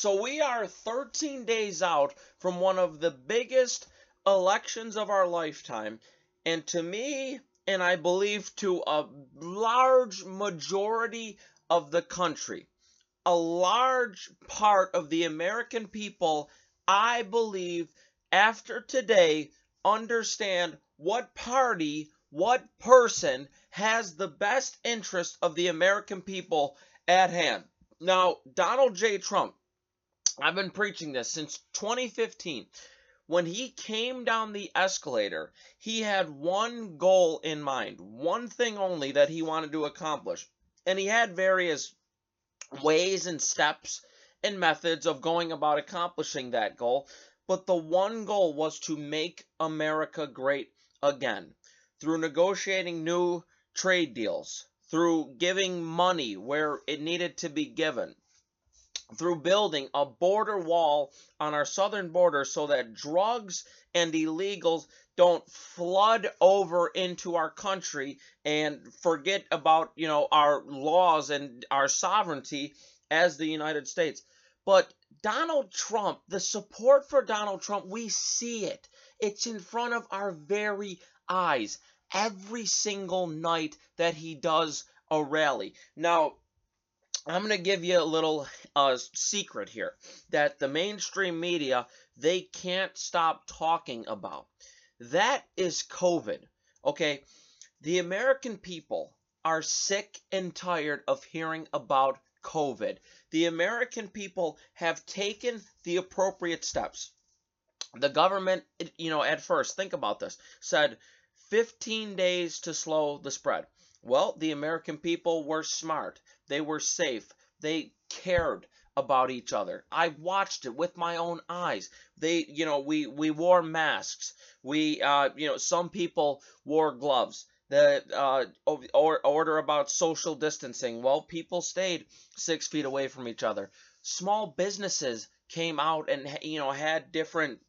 So we are 13 days out from one of the biggest elections of our lifetime. And to me, and I believe to a large majority of the country, a large part of the American people, I believe, after today, understand what party, what person has the best interest of the American people at hand. Now, Donald J. Trump, I've been preaching this since 2015. When he came down the escalator, he had one goal in mind, one thing only that he wanted to accomplish. And he had various ways and steps and methods of going about accomplishing that goal. But the one goal was to make America great again through negotiating new trade deals, through giving money where it needed to be given, through building a border wall on our southern border so that drugs and illegals don't flood over into our country and forget about, you know, our laws and our sovereignty as the United States. But Donald Trump, the support for Donald Trump, we see it. It's in front of our very eyes every single night that he does a rally. Now, I'm going to give you a little uh, secret here that the mainstream media they can't stop talking about. That is COVID. Okay, the American people are sick and tired of hearing about COVID. The American people have taken the appropriate steps. The government, you know, at first, think about this, said 15 days to slow the spread. Well, the American people were smart. They were safe. They cared about each other. I watched it with my own eyes. They, you know, we we wore masks. We, uh, you know, some people wore gloves. The uh, or, order about social distancing. Well, people stayed six feet away from each other. Small businesses came out and you know had different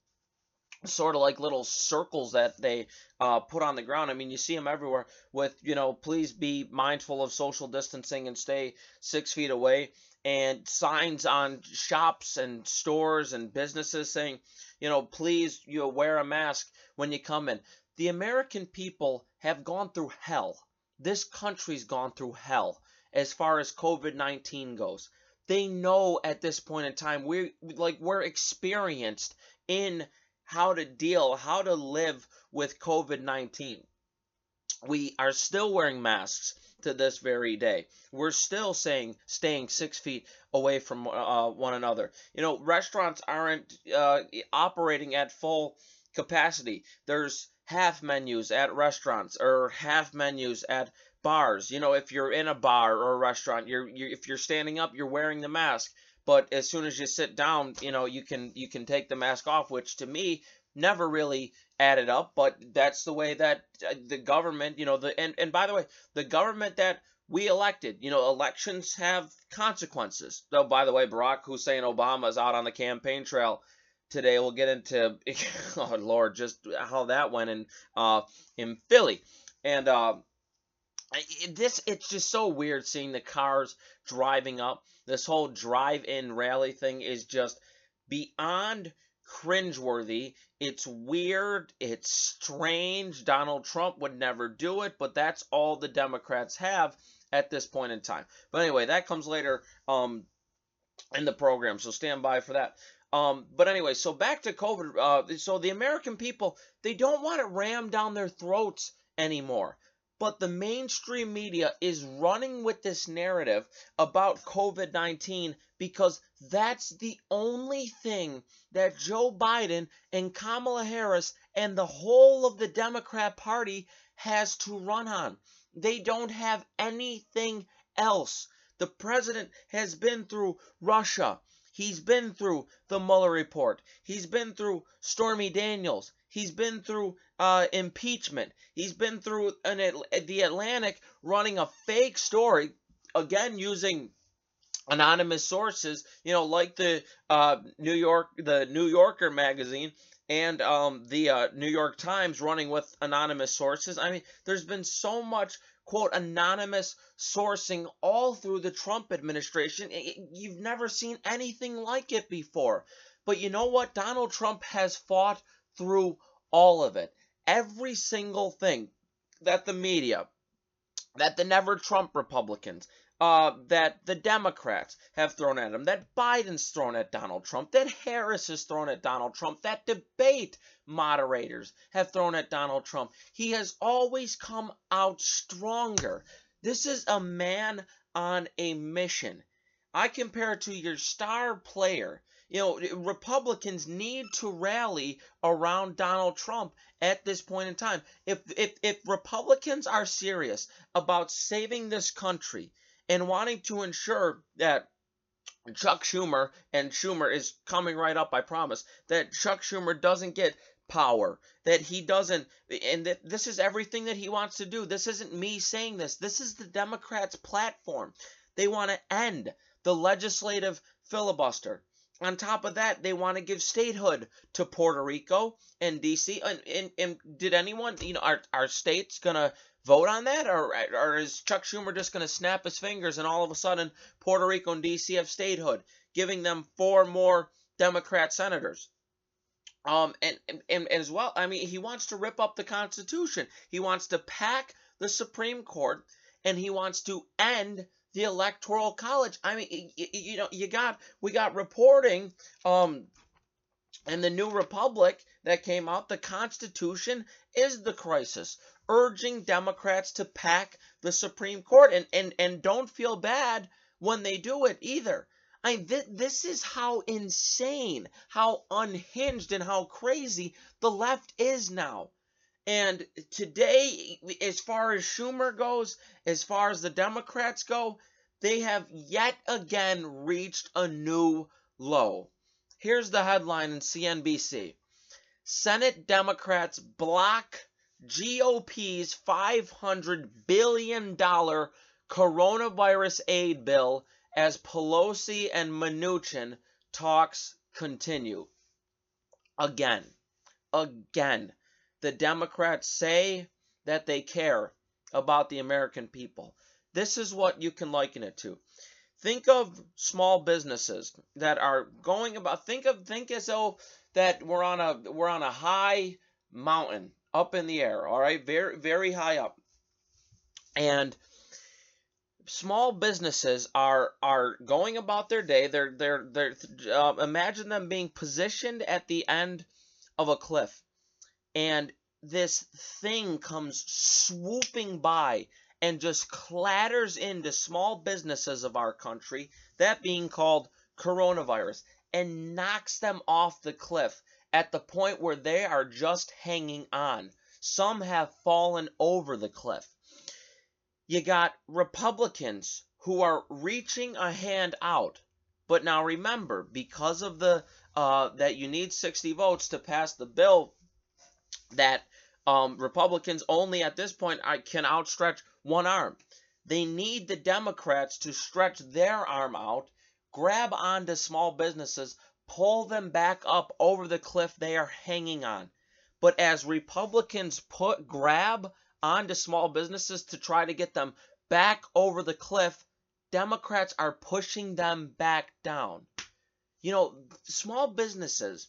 sort of like little circles that they uh, put on the ground. I mean, you see them everywhere with, you know, please be mindful of social distancing and stay six feet away. And signs on shops and stores and businesses saying, you know, please you know, wear a mask when you come in. The American people have gone through hell. This country's gone through hell as far as COVID 19 goes. They know at this point in time we're like we're experienced in how to deal, how to live with COVID 19. We are still wearing masks to this very day. We're still saying staying six feet away from uh, one another. You know, restaurants aren't uh, operating at full capacity. There's half menus at restaurants or half menus at bars. You know, if you're in a bar or a restaurant, you're, you're if you're standing up, you're wearing the mask but as soon as you sit down you know you can you can take the mask off which to me never really added up but that's the way that uh, the government you know the and, and by the way the government that we elected you know elections have consequences. Though by the way barack hussein obama is out on the campaign trail today. We'll get into oh lord just how that went in uh in philly. And uh this it's just so weird seeing the cars driving up this whole drive-in rally thing is just beyond cringeworthy. It's weird. It's strange. Donald Trump would never do it, but that's all the Democrats have at this point in time. But anyway, that comes later um, in the program, so stand by for that. Um, but anyway, so back to COVID. Uh, so the American people, they don't want it rammed down their throats anymore. But the mainstream media is running with this narrative about COVID 19 because that's the only thing that Joe Biden and Kamala Harris and the whole of the Democrat Party has to run on. They don't have anything else. The president has been through Russia. He's been through the Mueller report. He's been through Stormy Daniels. He's been through uh, impeachment. He's been through an, the Atlantic running a fake story, again using anonymous sources, you know, like the uh, New York, the New Yorker magazine and um, the uh, New York Times running with anonymous sources. I mean, there's been so much quote anonymous sourcing all through the Trump administration. You've never seen anything like it before. But you know what? Donald Trump has fought through all of it. Every single thing that the media, that the never Trump Republicans, uh, that the Democrats have thrown at him, that Biden's thrown at Donald Trump, that Harris has thrown at Donald Trump, that debate moderators have thrown at Donald Trump. He has always come out stronger. This is a man on a mission. I compare it to your star player. You know, Republicans need to rally around Donald Trump at this point in time. If if if Republicans are serious about saving this country, and wanting to ensure that Chuck Schumer, and Schumer is coming right up, I promise, that Chuck Schumer doesn't get power, that he doesn't, and that this is everything that he wants to do. This isn't me saying this. This is the Democrats' platform. They want to end the legislative filibuster. On top of that, they want to give statehood to Puerto Rico and DC. And, and, and did anyone, you know, are, are states going to vote on that, or or is Chuck Schumer just going to snap his fingers and all of a sudden Puerto Rico and DC have statehood, giving them four more Democrat senators? Um, and, and, and as well, I mean, he wants to rip up the Constitution. He wants to pack the Supreme Court, and he wants to end the Electoral College. I mean, you, you know, you got we got reporting um in the New Republic that came out. The Constitution is the crisis urging Democrats to pack the Supreme Court and, and, and don't feel bad when they do it either. I mean, th- this is how insane, how unhinged, and how crazy the left is now. And today, as far as Schumer goes, as far as the Democrats go, they have yet again reached a new low. Here's the headline in CNBC Senate Democrats block GOP's $500 billion coronavirus aid bill as Pelosi and Mnuchin talks continue. Again, again, the Democrats say that they care about the American people. This is what you can liken it to. Think of small businesses that are going about think of think as though that we're on a we're on a high mountain up in the air, all right? Very, very high up. And small businesses are are going about their day. They're they're they're uh, imagine them being positioned at the end of a cliff, and this thing comes swooping by and just clatters into small businesses of our country, that being called coronavirus, and knocks them off the cliff at the point where they are just hanging on. Some have fallen over the cliff. You got Republicans who are reaching a hand out. But now remember, because of the uh, that you need 60 votes to pass the bill, that um, Republicans only at this point can outstretch one arm. They need the Democrats to stretch their arm out, grab onto small businesses, pull them back up over the cliff they are hanging on. But as Republicans put grab onto small businesses to try to get them back over the cliff, Democrats are pushing them back down. You know, small businesses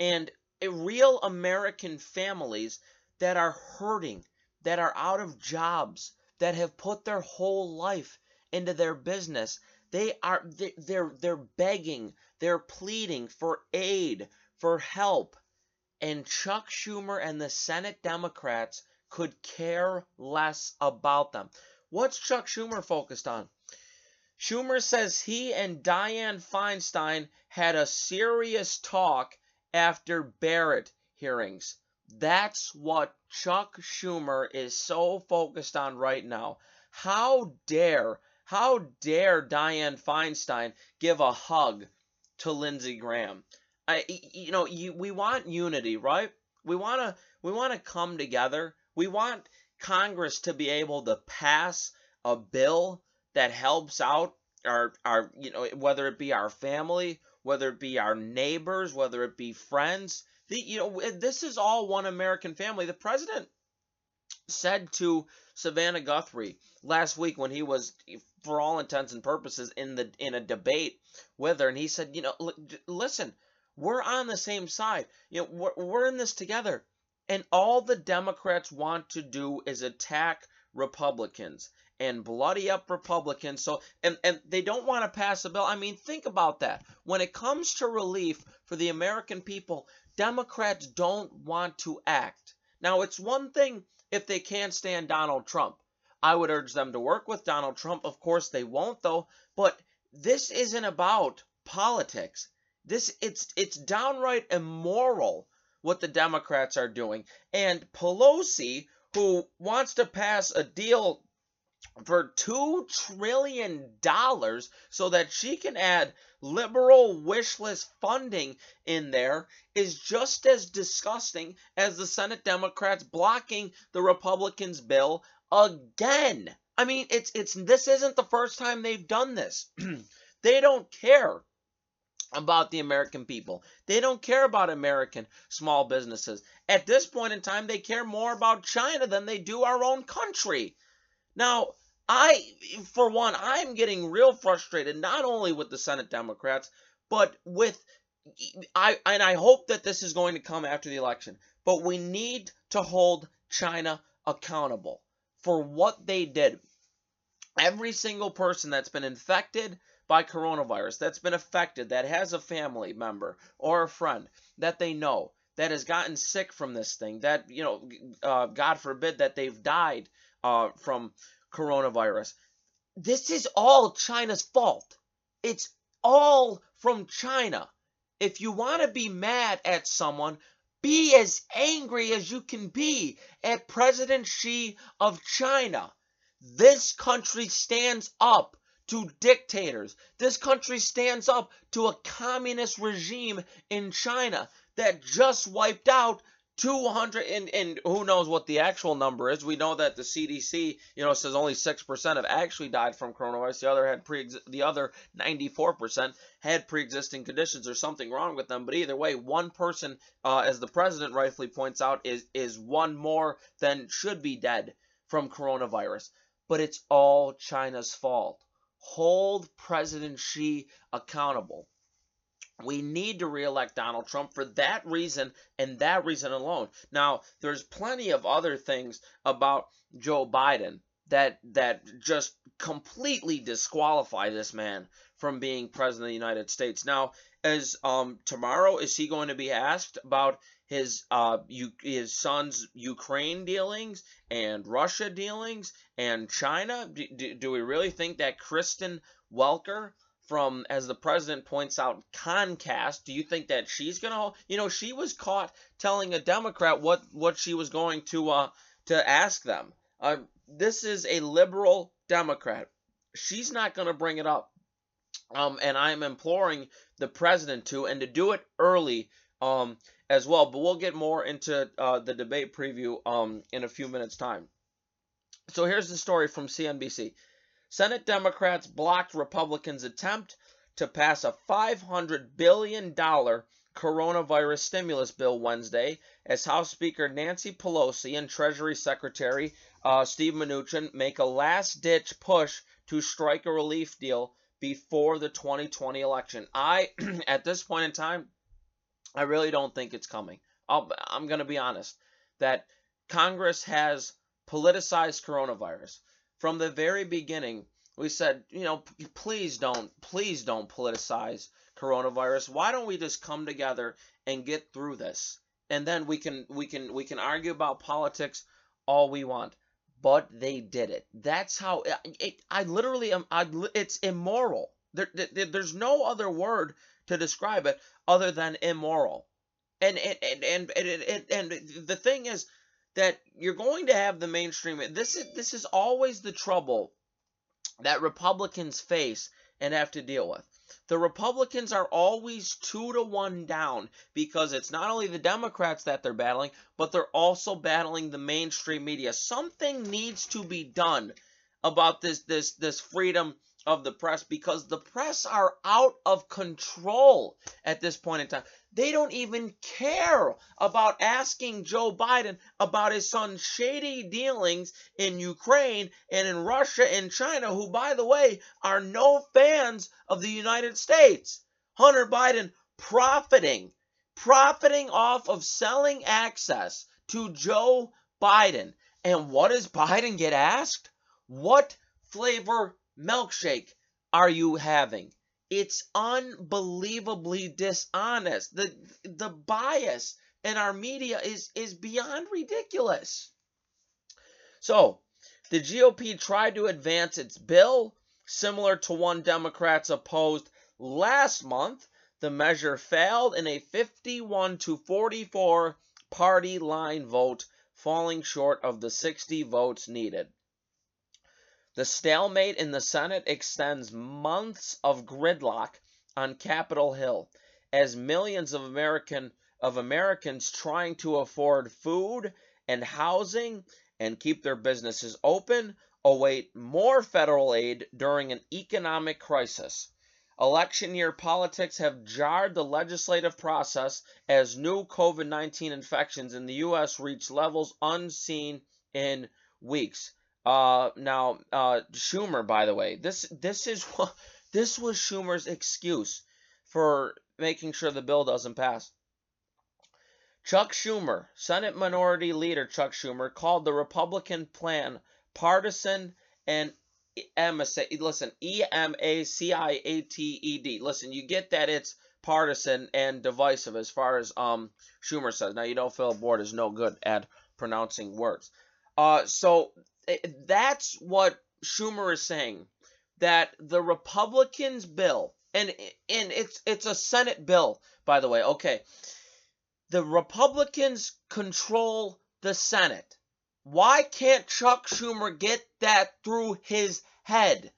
and real American families that are hurting, that are out of jobs, that have put their whole life into their business, they are they're they're begging, they're pleading for aid, for help. And Chuck Schumer and the Senate Democrats could care less about them. What's Chuck Schumer focused on? Schumer says he and Dianne Feinstein had a serious talk after Barrett hearings. That's what Chuck Schumer is so focused on right now. How dare, how dare Dianne Feinstein give a hug to Lindsey Graham? I, you know, you, we want unity, right? We want to, we want to come together. We want Congress to be able to pass a bill that helps out our, our, you know, whether it be our family, whether it be our neighbors, whether it be friends. The, you know, this is all one American family. The president said to Savannah Guthrie last week when he was, for all intents and purposes, in the in a debate with her, and he said, you know, listen, we're on the same side. You know, we're, we're in this together. And all the Democrats want to do is attack Republicans and bloody up Republicans. So and and they don't want to pass a bill. I mean, think about that. When it comes to relief for the American people, Democrats don't want to act. Now, it's one thing if they can't stand Donald Trump. I would urge them to work with Donald Trump. Of course, they won't though, but this isn't about politics. This it's it's downright immoral what the Democrats are doing. And Pelosi, who wants to pass a deal for $2 trillion so that she can add liberal wish list funding in there is just as disgusting as the Senate Democrats blocking the Republicans' bill again. I mean, it's it's this isn't the first time they've done this. they don't care about the American people. They don't care about American small businesses. At this point in time, they care more about China than they do our own country. Now, I, for one, I'm getting real frustrated not only with the Senate Democrats, but with I and I hope that this is going to come after the election. But we need to hold China accountable for what they did. Every single person that's been infected by coronavirus, that's been affected, that has a family member or a friend that they know that has gotten sick from this thing, that, you know, uh, God forbid that they've died uh, from coronavirus. This is all China's fault. It's all from China. If you want to be mad at someone, be as angry as you can be at President Xi of China. This country stands up to dictators. This country stands up to a communist regime in China that just wiped out 200 and, and who knows what the actual number is. We know that the cdc you know says only 6% have actually died from coronavirus. The other had pre the other 94% had pre-existing conditions. Or something wrong with them. But either way one person uh, as the president rightfully points out is is one more than should be dead from coronavirus. But it's all china's fault. Hold president xi accountable we need to reelect Donald Trump for that reason and that reason alone. Now, there's plenty of other things about Joe Biden that that just completely disqualify this man from being president of the United States. Now, as um tomorrow is he going to be asked about his uh his son's Ukraine dealings and Russia dealings and China? Do, do we really think that Kristen Welker from, as the president points out, Comcast. Do you think that she's gonna, you know, she was caught telling a Democrat what what she was going to uh to ask them. Uh, this is a liberal Democrat. She's not gonna bring it up. Um, and I'm imploring the president to, and to do it early, um, as well. But we'll get more into uh, the debate preview um in a few minutes time. So here's the story from CNBC. Senate Democrats blocked Republicans' attempt to pass a $500 billion coronavirus stimulus bill Wednesday as House Speaker Nancy Pelosi and Treasury Secretary uh, Steve Mnuchin make a last ditch push to strike a relief deal before the 2020 election. I, at this point in time, I really don't think it's coming. i I'm going to be honest that Congress has politicized coronavirus from the very beginning, we said, you know, please don't, please don't politicize coronavirus. Why don't we just come together and get through this? And then we can, we can, we can argue about politics all we want. But they did it. That's how it, it I literally am. I, it's immoral. There, there, there's no other word to describe it other than immoral. And and and and, and, and, and the thing is, that you're going to have the mainstream. This is this is always the trouble that Republicans face and have to deal with. The Republicans are always two to one down because it's not only the Democrats that they're battling, but they're also battling the mainstream media. Something needs to be done about this this this freedom of the press because the press are out of control at this point in time. They don't even care about asking Joe Biden about his son's shady dealings in Ukraine and in Russia and China, who, by the way, are no fans of the United States. Hunter Biden profiting, profiting off of selling access to Joe Biden. And what does Biden get asked? What flavor milkshake are you having? It's unbelievably dishonest. The the bias in our media is is beyond ridiculous. So, the GOP tried to advance its bill similar to one Democrats opposed last month. The measure failed in a 51 to 44 party line vote, falling short of the 60 votes needed. The stalemate in the Senate extends months of gridlock on Capitol Hill as millions of American of Americans trying to afford food and housing and keep their businesses open await more federal aid during an economic crisis. Election year politics have jarred the legislative process as new COVID 19 infections in the U.S. reach levels unseen in weeks. Uh, now, uh, Schumer, by the way, this this is what this was Schumer's excuse for making sure the bill doesn't pass. Chuck Schumer, Senate Minority Leader Chuck Schumer, called the Republican plan partisan and MSA. Listen, E M A C I A T E D. Listen, you get that it's partisan and divisive as far as um Schumer says. Now you know Philip Ward is no good at pronouncing words. Uh, so Eh, that's what Schumer is saying that the Republicans bill and and it's it's a Senate bill by the way. Okay. The Republicans control the Senate. Why can't Chuck Schumer get that through his head?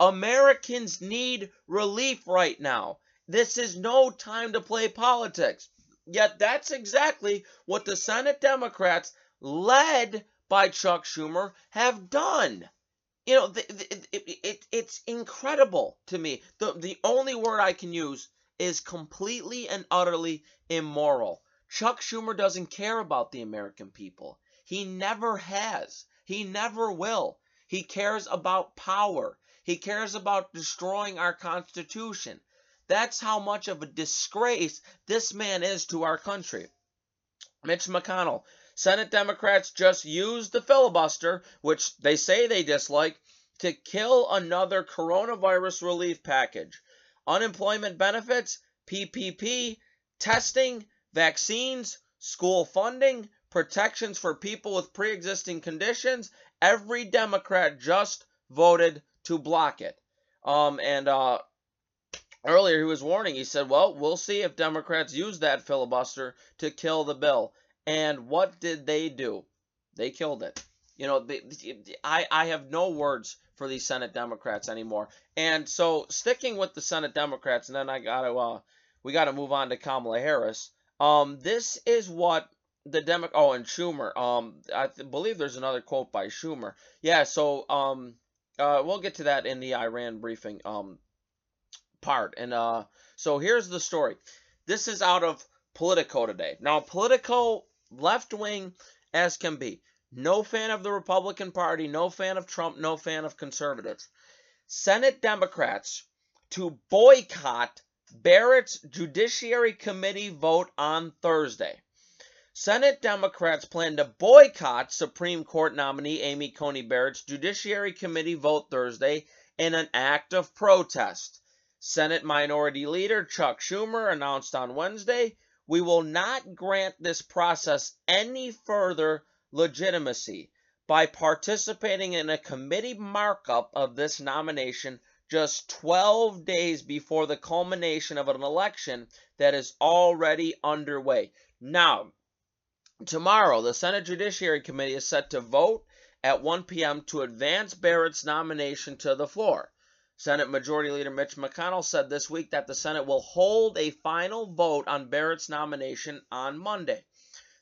Americans need relief right now. This is no time to play politics. Yet that's exactly what the Senate Democrats, led by Chuck Schumer have done. You know, the, the, it, it, it's incredible to me. The, the only word I can use is completely and utterly immoral. Chuck Schumer doesn't care about the American people. He never has. He never will. He cares about power. He cares about destroying our Constitution. That's how much of a disgrace this man is to our country. Mitch McConnell Senate Democrats just used the filibuster, which they say they dislike, to kill another coronavirus relief package. Unemployment benefits, PPP, testing, vaccines, school funding, protections for people with pre existing conditions. Every Democrat just voted to block it. Um, and uh, earlier he was warning, he said, well, we'll see if Democrats use that filibuster to kill the bill. And what did they do? They killed it. You know, I, I have no words for these Senate Democrats anymore. And so sticking with the Senate Democrats, and then I gotta uh, we gotta move on to Kamala Harris. Um, this is what the Demo oh and Schumer. Um, I th- believe there's another quote by Schumer. Yeah, so um, uh, we'll get to that in the Iran briefing um part. And uh, so here's the story. This is out of Politico today. Now, Politico left wing as can be. No fan of the Republican Party, no fan of Trump, no fan of conservatives. Senate Democrats to boycott Barrett's Judiciary Committee vote on Thursday. Senate Democrats plan to boycott Supreme Court nominee Amy Coney Barrett's Judiciary Committee vote Thursday in an act of protest. Senate Minority Leader Chuck Schumer announced on Wednesday we will not grant this process any further legitimacy by participating in a committee markup of this nomination just 12 days before the culmination of an election that is already underway. Now, tomorrow, the Senate Judiciary Committee is set to vote at 1 p.m. to advance Barrett's nomination to the floor. Senate Majority Leader Mitch McConnell said this week that the Senate will hold a final vote on Barrett's nomination on Monday.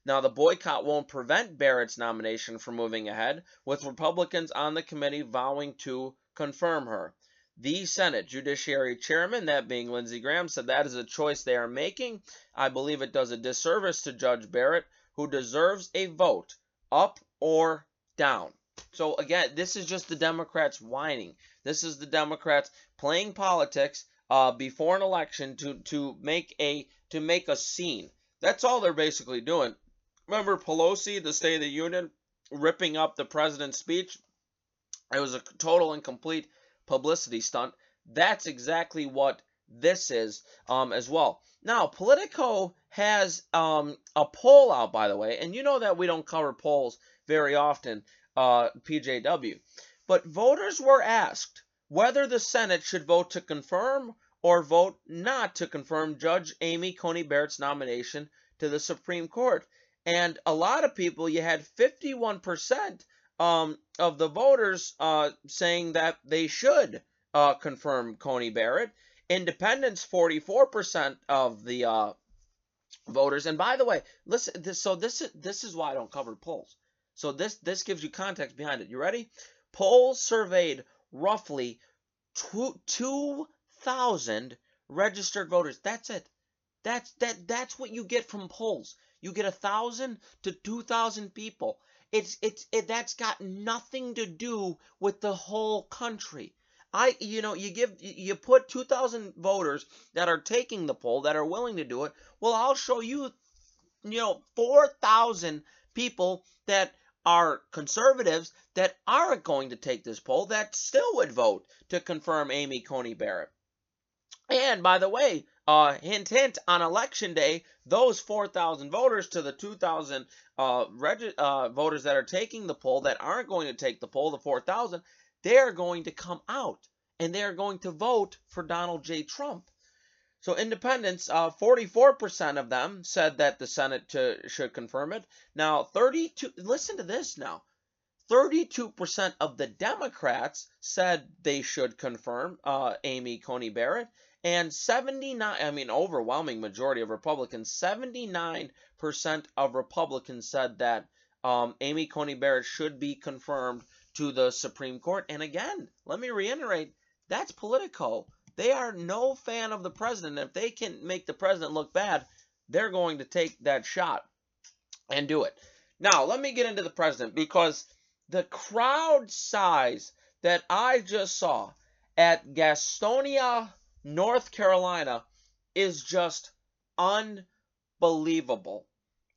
Now, the boycott won't prevent Barrett's nomination from moving ahead, with Republicans on the committee vowing to confirm her. the Senate Judiciary Chairman, that being Lindsey Graham, said that is a choice they are making. I believe it does a disservice to Judge Barrett, who deserves a vote up or down. So again, this is just the Democrats whining. This is the Democrats playing politics uh, before an election to to make a to make a scene. That's all they're basically doing. Remember Pelosi, the State of the Union, ripping up the president's speech? It was a total and complete publicity stunt. That's exactly what this is um, as well. Now, Politico has um, a poll out, by the way, and you know that we don't cover polls very often, uh, PJW. But voters were asked whether the Senate should vote to confirm or vote not to confirm Judge Amy Coney Barrett's nomination to the Supreme Court. And a lot of people, you had 51% um, of the voters uh, saying that they should uh, confirm Coney Barrett. Independents, 44% of the uh, voters. And by the way, listen. This, so this is this is why I don't cover polls. So this this gives you context behind it. You ready? Polls surveyed roughly two two thousand registered voters. That's it. That's that that's what you get from polls. You get a thousand to two thousand people. It's it's it, that's got nothing to do with the whole country. I you know you give you put 2000 voters that are taking the poll that are willing to do it. Well, I'll show you you know 4000 people that are conservatives that aren't going to take this poll that still would vote to confirm Amy Coney Barrett. And by the way, uh, hint, hint, on election day, those 4,000 voters to the 2,000 uh, uh, voters that are taking the poll that aren't going to take the poll, the 4,000, they're going to come out and they're going to vote for Donald J. Trump. So independents, uh, 44% of them said that the Senate to, should confirm it. Now, 32, listen to this now. 32% of the Democrats said they should confirm uh, Amy Coney Barrett. And 79, I mean, overwhelming majority of Republicans, 79% of Republicans said that um, Amy Coney Barrett should be confirmed to the Supreme Court. And again, let me reiterate that's Politico. They are no fan of the president. If they can make the president look bad, they're going to take that shot and do it. Now, let me get into the president because the crowd size that I just saw at Gastonia North Carolina is just unbelievable.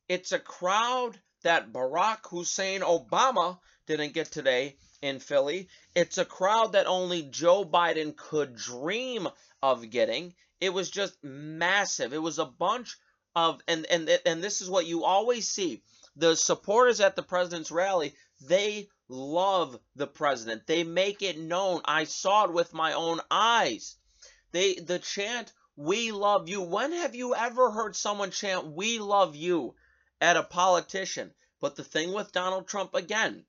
It's a crowd that Barack Hussein Obama didn't get today in Philly. It's a crowd that only Joe Biden could dream of getting. It was just massive. It was a bunch of and and and this is what you always see. The supporters at the president's rally, they love the president. They make it known. I saw it with my own eyes. They the chant "We love you." When have you ever heard someone chant "We love you" at a politician? But the thing with Donald Trump again,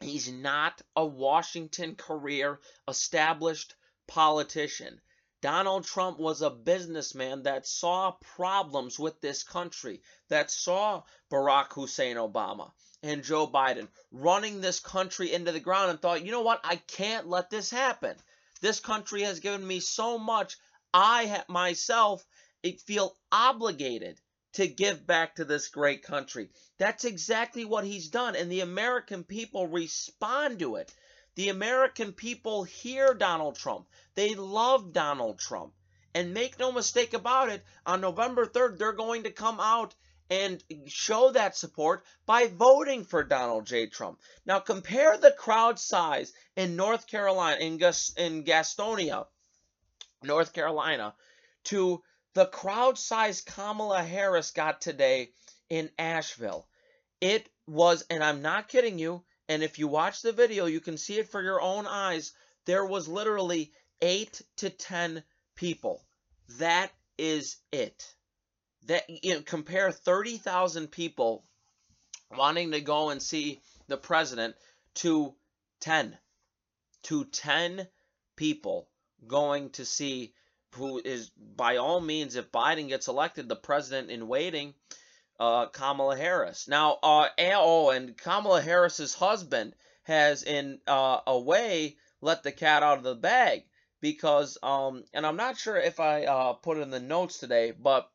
he's not a Washington career established politician. Donald Trump was a businessman that saw problems with this country, that saw Barack Hussein Obama and Joe Biden running this country into the ground and thought, you know what, I can't let this happen. This country has given me so much. I myself feel obligated to give back to this great country. That's exactly what he's done, and the American people respond to it. The American people hear Donald Trump. They love Donald Trump. And make no mistake about it, on November 3rd, they're going to come out and show that support by voting for Donald J. Trump. Now compare the crowd size in North Carolina, in, in Gastonia, North Carolina, to the crowd size Kamala Harris got today in Asheville. It was, and I'm not kidding you, and if you watch the video, you can see it for your own eyes. There was literally eight to ten people. That is it that you know, compare 30,000 people wanting to go and see the president to 10 to 10 people going to see who is by all means if Biden gets elected the president in waiting uh, Kamala Harris. Now uh, oh and Kamala Harris's husband has in uh, a way let the cat out of the bag because um and I'm not sure if I uh put in the notes today, but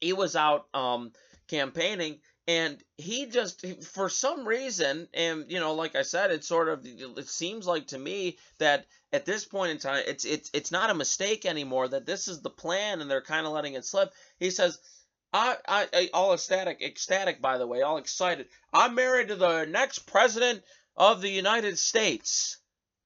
he was out um campaigning and he just for some reason and you know like i said it sort of it seems like to me that at this point in time it's it's it's not a mistake anymore that this is the plan and they're kind of letting it slip. He says I, I, I all ecstatic ecstatic by the way all excited. I'm married to the next president of the united states.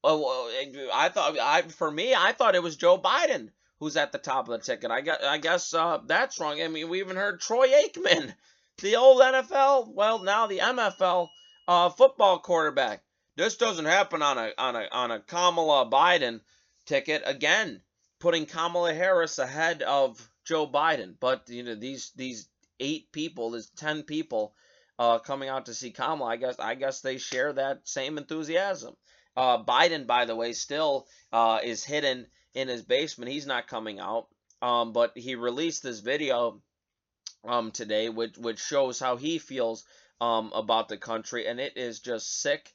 Well, i thought i for me i thought it was joe biden who's at the top of the ticket. I got i guess uh, that's wrong. I mean we even heard troy aikman the old NFL, well, now the MFL uh, football quarterback. This doesn't happen on a on a on a Kamala Biden ticket again, putting Kamala Harris ahead of Joe Biden. But you know these these eight people, there's ten people uh, coming out to see Kamala. I guess I guess they share that same enthusiasm. Uh, Biden, by the way, still uh, is hidden in his basement. He's not coming out. Um, but he released this video um, today, which which shows how he feels um, about the country, and it is just sick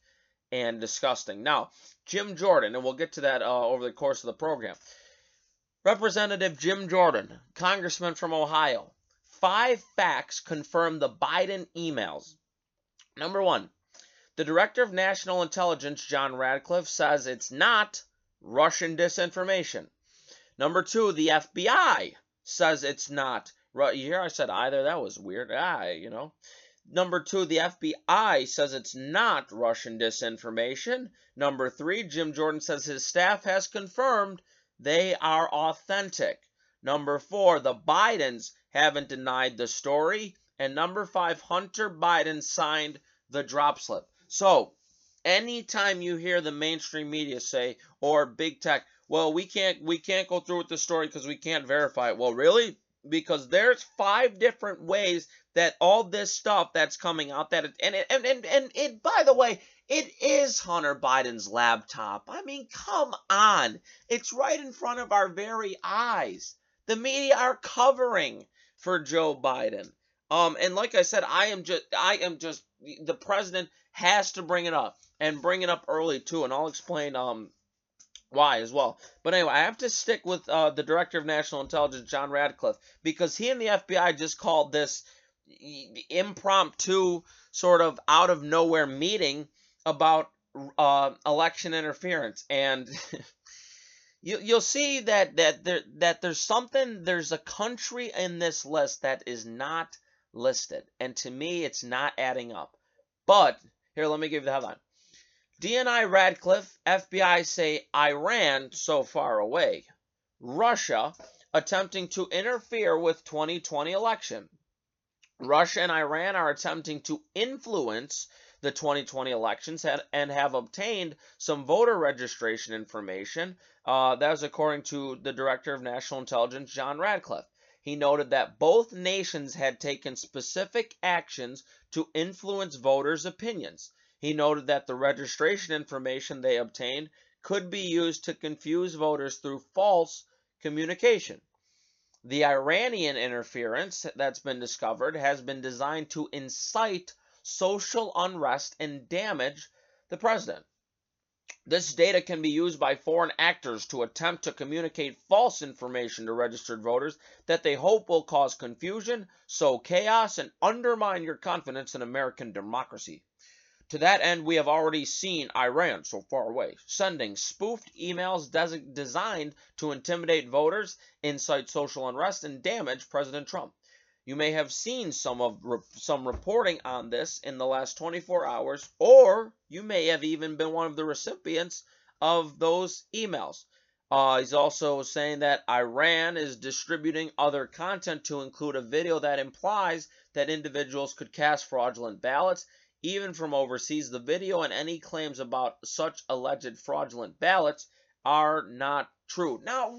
and disgusting. Now, Jim Jordan, and we'll get to that uh, over the course of the program. Representative Jim Jordan, congressman from Ohio. Five facts confirm the Biden emails. Number one, the director of national intelligence, John Ratcliffe, says it's not Russian disinformation. Number two, the FBI says it's not Right here, I said either. That was weird. I, you know. Number two, the FBI says it's not Russian disinformation. Number three, Jim Jordan says his staff has confirmed they are authentic. Number four, the Bidens haven't denied the story. And number five, Hunter Biden signed the drop slip. So, anytime you hear the mainstream media say, or big tech, well, we can't we can't go through with the story because we can't verify it. Well, really? Because there's five different ways that all this stuff that's coming out that it, and it, and and and it by the way it is Hunter Biden's laptop. I mean, come on. It's right in front of our very eyes. The media are covering for Joe Biden. Um and like I said, I am just I am just the president has to bring it up and bring it up early too and I'll explain um why as well. But anyway, I have to stick with uh, the director of national intelligence, John Ratcliffe, because he and the FBI just called this impromptu, sort of out of nowhere meeting about uh, election interference, and you you'll see that that there that there's something there's a country in this list that is not listed, and to me, it's not adding up. But here, let me give you the headline. DNI Ratcliffe, FBI say Iran so far away. Russia attempting to interfere with 2020 election. Russia and Iran are attempting to influence the 2020 elections and have obtained some voter registration information. Uh, that was according to the Director of National Intelligence, John Ratcliffe. He noted that both nations had taken specific actions to influence voters' opinions. He noted that the registration information they obtained could be used to confuse voters through false communication. The Iranian interference that's been discovered has been designed to incite social unrest and damage the president. This data can be used by foreign actors to attempt to communicate false information to registered voters that they hope will cause confusion, sow chaos, and undermine your confidence in American democracy. To that end, we have already seen Iran, so far away, sending spoofed emails designed to intimidate voters, incite social unrest, and damage President Trump. You may have seen some of some reporting on this in the last 24 hours, or you may have even been one of the recipients of those emails. Uh, he's also saying that Iran is distributing other content to include a video that implies that individuals could cast fraudulent ballots even from overseas. The video and any claims about such alleged fraudulent ballots are not true. Now,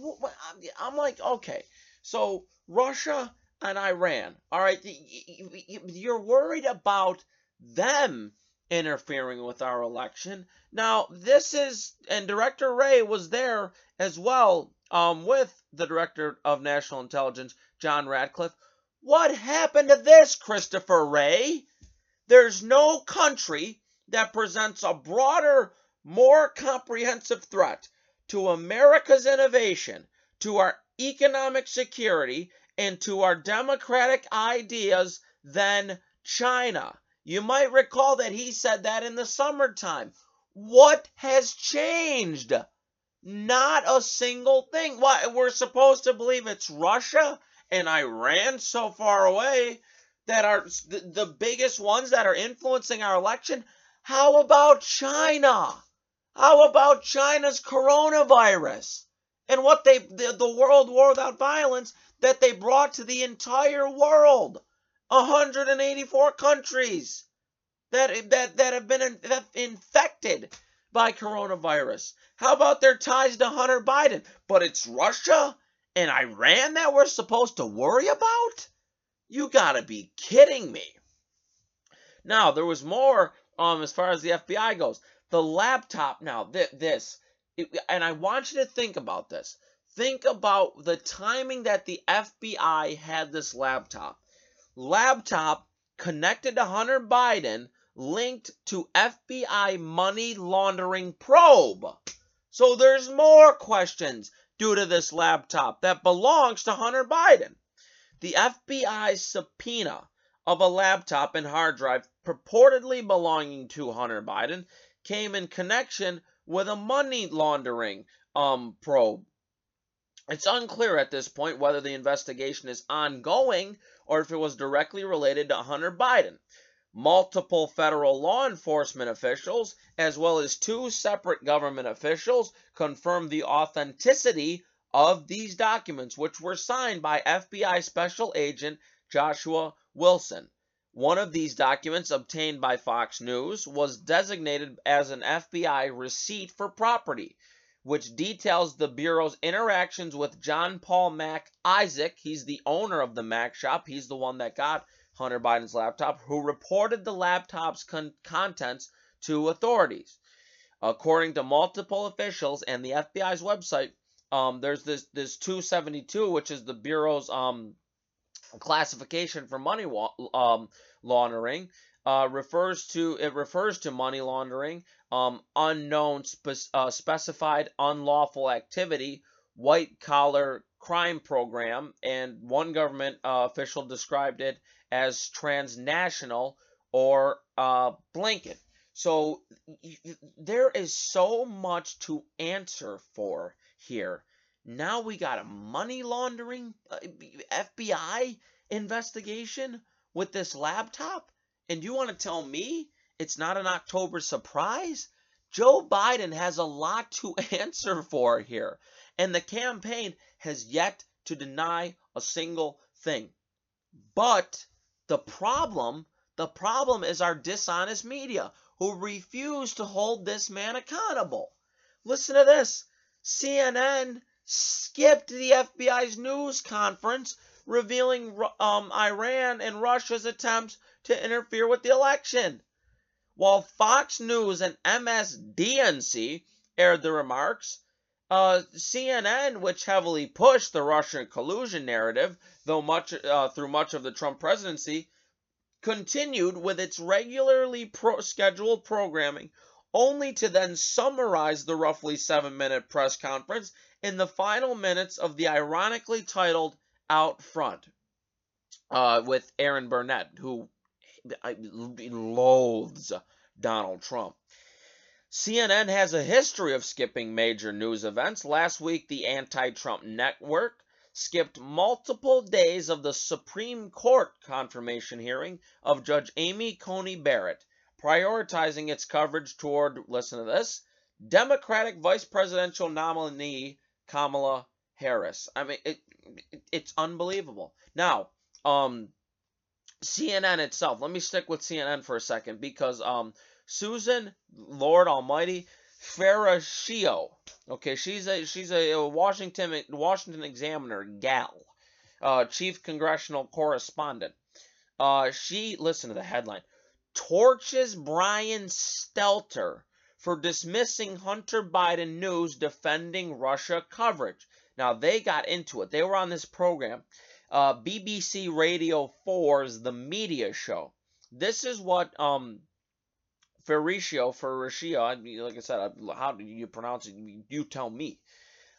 I'm like, okay, so Russia and Iran, all right, you're worried about them interfering with our election. Now, this is, and Director Wray was there as well um, with the Director of National Intelligence, John Ratcliffe. What happened to this, Christopher Wray? There's no country that presents a broader, more comprehensive threat to America's innovation, to our economic security, and to our democratic ideas than China. You might recall that he said that in the summertime. What has changed? Not a single thing. Why we're supposed to believe it's Russia and Iran so far away that are the, the biggest ones that are influencing our election. How about China? How about China's coronavirus and what they the, the world war without violence that they brought to the entire world? 184 countries that that that have been in, that infected by coronavirus. How about their ties to Hunter Biden? But it's Russia and Iran that we're supposed to worry about? You gotta be kidding me. Now, there was more um, as far as the FBI goes. The laptop, now, th- this, it, and I want you to think about this. Think about the timing that the FBI had this laptop. Laptop connected to Hunter Biden, linked to FBI money laundering probe. So there's more questions due to this laptop that belongs to Hunter Biden. The FBI's subpoena of a laptop and hard drive purportedly belonging to Hunter Biden came in connection with a money laundering um, probe. It's unclear at this point whether the investigation is ongoing or if it was directly related to Hunter Biden. Multiple federal law enforcement officials, as well as two separate government officials, confirmed the authenticity of these documents, which were signed by FBI Special Agent Joshua Wilson. One of these documents, obtained by Fox News, was designated as an FBI receipt for property, which details the Bureau's interactions with John Paul Mac Isaac. He's the owner of the Mac shop. He's the one that got Hunter Biden's laptop, who reported the laptop's con- contents to authorities. According to multiple officials and the FBI's website, um, there's this this 272, which is the bureau's um, classification for money wa- um, laundering. Uh, refers to it refers to money laundering, um, unknown spe- uh, specified unlawful activity, white collar crime program, and one government uh, official described it as transnational or uh, blanket. So there is so much to answer for here. Now we got a money laundering uh, FBI investigation with this laptop, and you want to tell me it's not an October surprise? Joe Biden has a lot to answer for here, and the campaign has yet to deny a single thing. But the problem, the problem is our dishonest media who refuse to hold this man accountable. Listen to this. CNN skipped the FBI's news conference revealing um, Iran and Russia's attempts to interfere with the election. While Fox News and MSDNC aired the remarks, uh, CNN, which heavily pushed the Russian collusion narrative, though much uh, through much of the Trump presidency, continued with its regularly pro- scheduled programming, only to then summarize the roughly seven-minute press conference in the final minutes of the ironically titled "Out Front" uh, with Erin Burnett, who loathes Donald Trump. CNN has a history of skipping major news events. Last week, the anti Trump network skipped multiple days of the Supreme Court confirmation hearing of Judge Amy Coney Barrett, prioritizing its coverage toward, listen to this, Democratic vice presidential nominee Kamala Harris. I mean, it, it, it's unbelievable. Now, um, CNN itself. Let me stick with CNN for a second because um, Susan, Lord Almighty, Ferrechio. Okay, she's a she's a Washington Washington Examiner gal, uh, chief congressional correspondent. Uh, she listen to the headline: torches Brian Stelter for dismissing Hunter Biden news defending Russia coverage. Now they got into it. They were on this program, uh, BBC Radio 4's The Media Show. This is what um, I mean, like I said, how do you pronounce it? You tell me.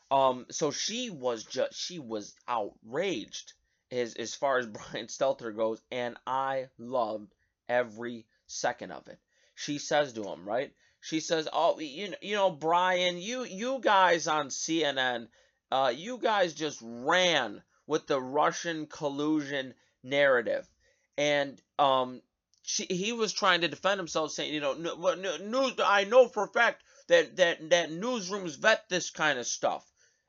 Um, so she was just, she was outraged as, as far as Brian Stelter goes, and I loved every second of it. She says to him, right? She says, "Oh, you know, you know, Brian, you you guys on CNN, uh, you guys just ran with the Russian collusion narrative, and um, she, he was trying to defend himself, saying, you know, news. I know for a fact that that that newsrooms vet this kind of stuff,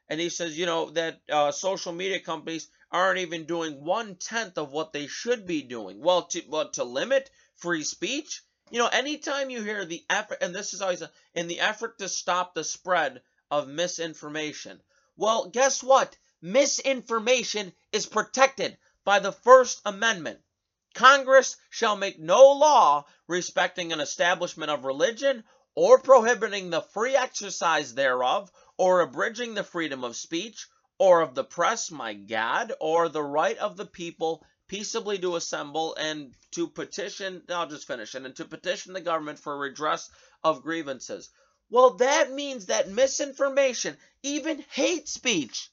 and he says, you know, that uh, social media companies aren't even doing one tenth of what they should be doing. Well, to well to limit free speech, you know, anytime you hear the effort, and this is always a, in the effort to stop the spread of misinformation. Well, guess what? Misinformation is protected by the First Amendment. Congress shall make no law respecting an establishment of religion or prohibiting the free exercise thereof or abridging the freedom of speech or of the press, my God, or the right of the people peaceably to assemble and to petition, I'll just finish it, and to petition the government for redress of grievances. Well, that means that misinformation, even hate speech,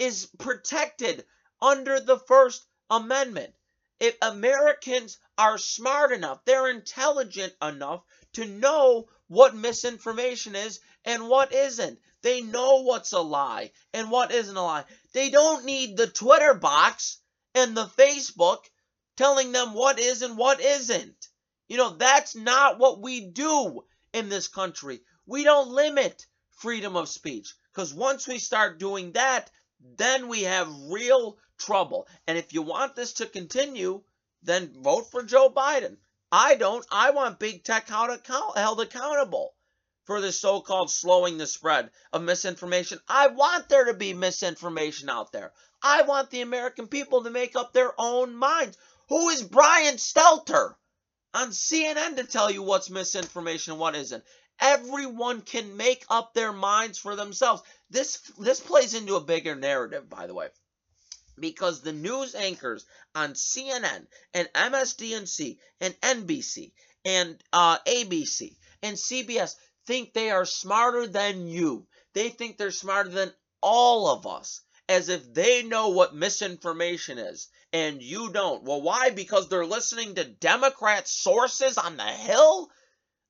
is protected under the First Amendment. If Americans are smart enough, they're intelligent enough to know what misinformation is and what isn't. They know what's a lie and what isn't a lie. They don't need the Twitter box and the Facebook telling them what is and what isn't. You know, that's not what we do in this country. We don't limit freedom of speech because once we start doing that, then we have real trouble. And if you want this to continue, then vote for Joe Biden. I don't. I want big tech held accountable for the so called slowing the spread of misinformation. I want there to be misinformation out there. I want the American people to make up their own minds. Who is Brian Stelter on CNN to tell you what's misinformation and what isn't? Everyone can make up their minds for themselves. This this plays into a bigger narrative, by the way because the news anchors on CNN and MSDNC and NBC and uh, ABC and CBS think they are smarter than you. They think they're smarter than all of us, as if they know what misinformation is and you don't. Well, why? Because they're listening to Democrat sources on the Hill?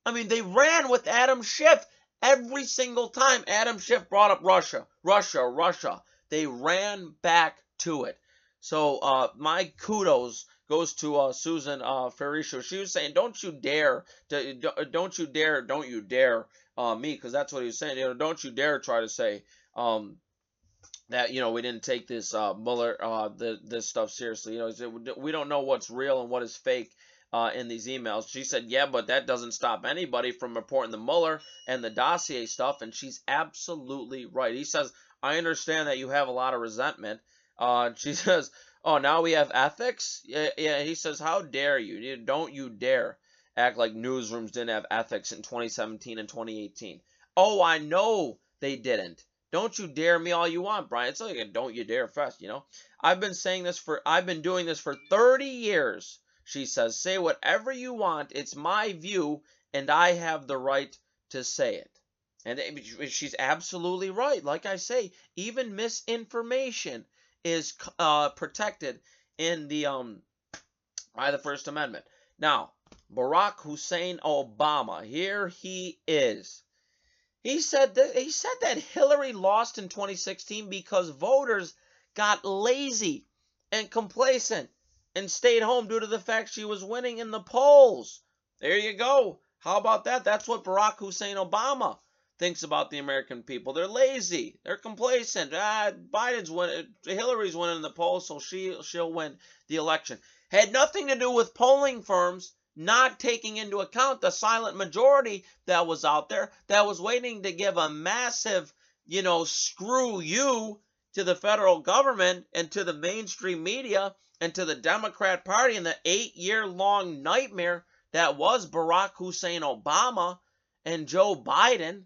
I mean, they ran with Adam Schiff every single time Adam Schiff brought up Russia, Russia, Russia. They ran back to it. So uh, my kudos goes to uh, Susan uh. She was saying, "Don't you dare, don't you dare, don't you dare uh, me," because that's what he was saying. You know, don't you dare try to say um, that you know we didn't take this uh, Mueller uh, the, this stuff seriously. You know, we don't know what's real and what is fake. Uh, in these emails, she said, "Yeah, but that doesn't stop anybody from reporting the Mueller and the dossier stuff." And she's absolutely right. He says, "I understand that you have a lot of resentment, uh, she says, "Oh, now we have ethics." Yeah, yeah. He says, "How dare you? Don't you dare act like newsrooms didn't have ethics in 2017 and 2018." Oh, I know they didn't. Don't you dare me all you want, Brian. It's like a don't you dare fest, you know. I've been saying this for I've been doing this for 30 years. She says, "Say whatever you want. It's my view, and I have the right to say it." And she's absolutely right. Like I say, even misinformation is uh, protected in the um by the First Amendment. Now, Barack Hussein Obama, here he is. He said that he said that Hillary lost in 2016 because voters got lazy and complacent and stayed home due to the fact she was winning in the polls. There you go. How about that? That's what Barack Hussein Obama thinks about the American people. They're lazy. They're complacent. Ah, Biden's winning. Hillary's winning the polls, so she she'll win the election. Had nothing to do with polling firms not taking into account the silent majority that was out there that was waiting to give a massive, you know, screw you to the federal government and to the mainstream media and to the Democrat Party and the eight year long nightmare that was Barack Hussein Obama and Joe Biden.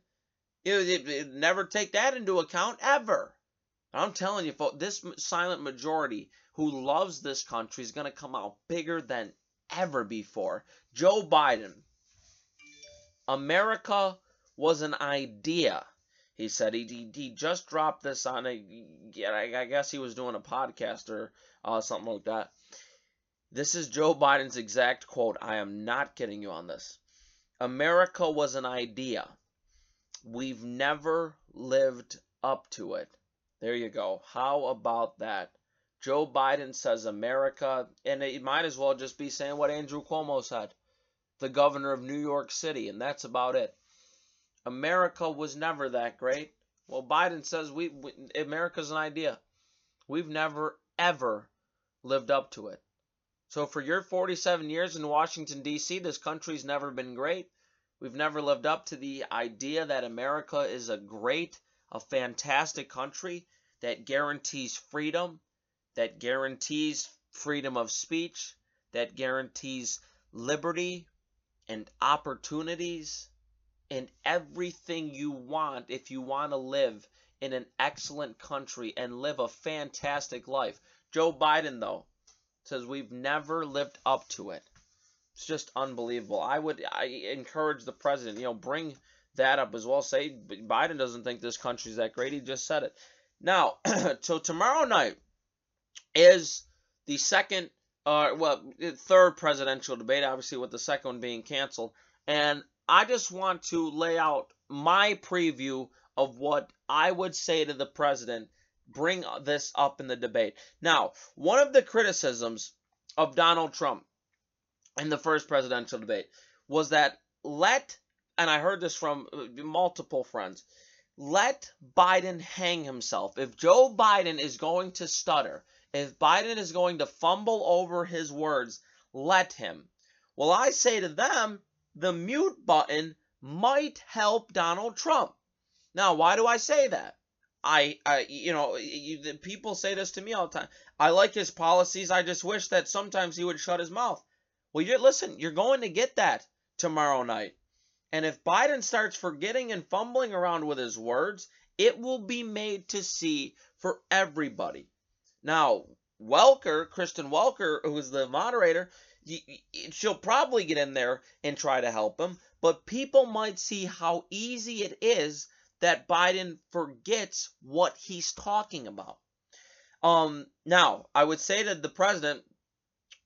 It, it, never take that into account ever. I'm telling you, folks, this silent majority who loves this country is going to come out bigger than ever before. Joe Biden, America was an idea. He said he, he, he just dropped this on a, I guess he was doing a podcast or uh, something like that. This is Joe Biden's exact quote. I am not kidding you on this. America was an idea. We've never lived up to it. There you go. How about that? Joe Biden says America, and it might as well just be saying what Andrew Cuomo said, the governor of New York City, and that's about it. America was never that great. Well, Biden says we, we America's an idea. We've never ever lived up to it. So for your 47 years in Washington D.C., this country's never been great. We've never lived up to the idea that America is a great, a fantastic country that guarantees freedom, that guarantees freedom of speech, that guarantees liberty and opportunities and everything you want if you want to live in an excellent country and live a fantastic life. Joe Biden, though, says we've never lived up to it. It's just unbelievable. I would I encourage the president, you know, bring that up as well. Say Biden doesn't think this country's that great. He just said it. Now, so tomorrow night, is the second, uh, well, third presidential debate, obviously with the second one being canceled. And I just want to lay out my preview of what I would say to the president, bring this up in the debate. Now, one of the criticisms of Donald Trump in the first presidential debate was that let, and I heard this from uh, multiple friends, let Biden hang himself. If Joe Biden is going to stutter, if Biden is going to fumble over his words, let him. Well, I say to them, the mute button might help Donald Trump. Now, why do I say that? I, I, you know, you, people say this to me all the time. I like his policies. I just wish that sometimes he would shut his mouth. Well, you listen. You're going to get that tomorrow night. And if Biden starts forgetting and fumbling around with his words, it will be made to see for everybody. Now, Welker, Kristen Welker, who's the moderator, she'll probably get in there and try to help him, but people might see how easy it is that Biden forgets what he's talking about. Um, now, I would say to the president,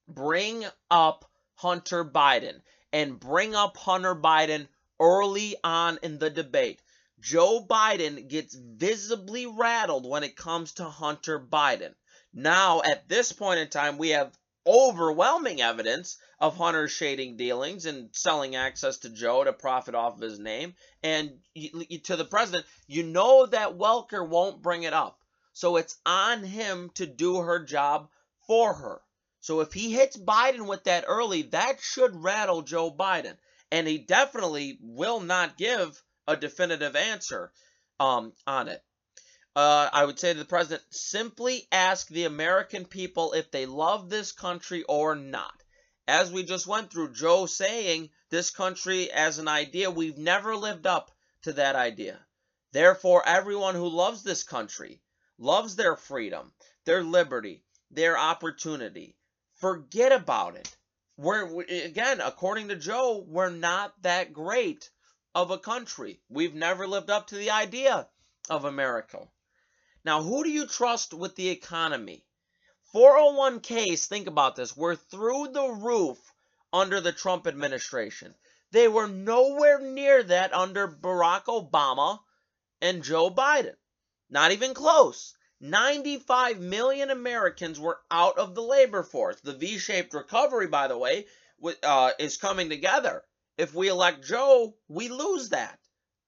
bring up Hunter Biden and bring up Hunter Biden early on in the debate. Joe Biden gets visibly rattled when it comes to Hunter Biden. Now, at this point in time, we have overwhelming evidence of Hunter's shading dealings and selling access to Joe to profit off of his name. And to the president, you know that Welker won't bring it up. So it's on him to do her job for her. So if he hits Biden with that early, that should rattle Joe Biden. And he definitely will not give a definitive answer um, on it uh, I would say to the president, simply ask the American people if they love this country or not. As we just went through, Joe saying this country as an idea, we've never lived up to that idea. Therefore, everyone who loves this country, loves their freedom, their liberty, their opportunity, forget about it. We're, again, according to Joe, we're not that great of a country. We've never lived up to the idea of America. Now, who do you trust with the economy? 401ks, think about this, were through the roof under the Trump administration. They were nowhere near that under Barack Obama and Joe Biden. Not even close. 95 million Americans were out of the labor force. The V shaped recovery, by the way, uh, is coming together. If we elect Joe, we lose that.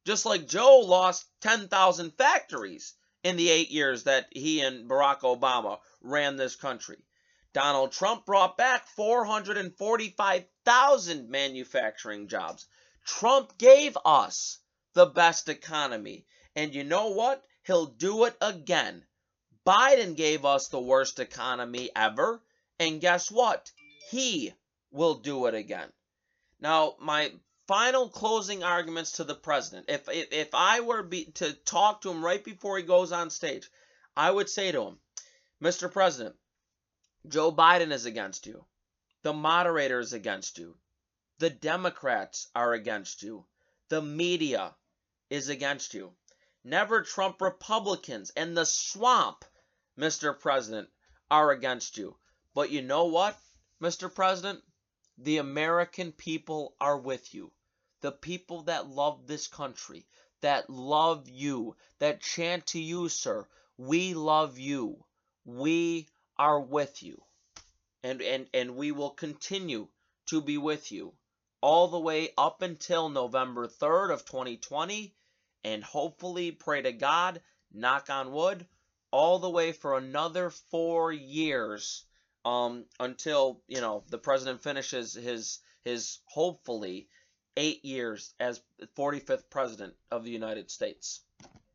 Just like Joe lost 10,000 factories in the eight years that he and Barack Obama ran this country. Donald Trump brought back 445,000 manufacturing jobs. Trump gave us the best economy. And you know what? He'll do it again. Biden gave us the worst economy ever. And guess what? He will do it again. Now, my final closing arguments to the president. If if, if I were be, to talk to him right before he goes on stage, I would say to him, Mr. President, Joe Biden is against you. The moderator is against you. The Democrats are against you. the media is against you. Never Trump Republicans and the swamp, Mr. President, are against you. But you know what, Mr. President? The American people are with you. The people that love this country, that love you, that chant to you, sir, we love you. We are with you. And, and, and we will continue to be with you all the way up until November 3rd of 2020 and hopefully pray to God, knock on wood, all the way for another 4 years um until, you know, the president finishes his his hopefully 8 years as 45th president of the United States.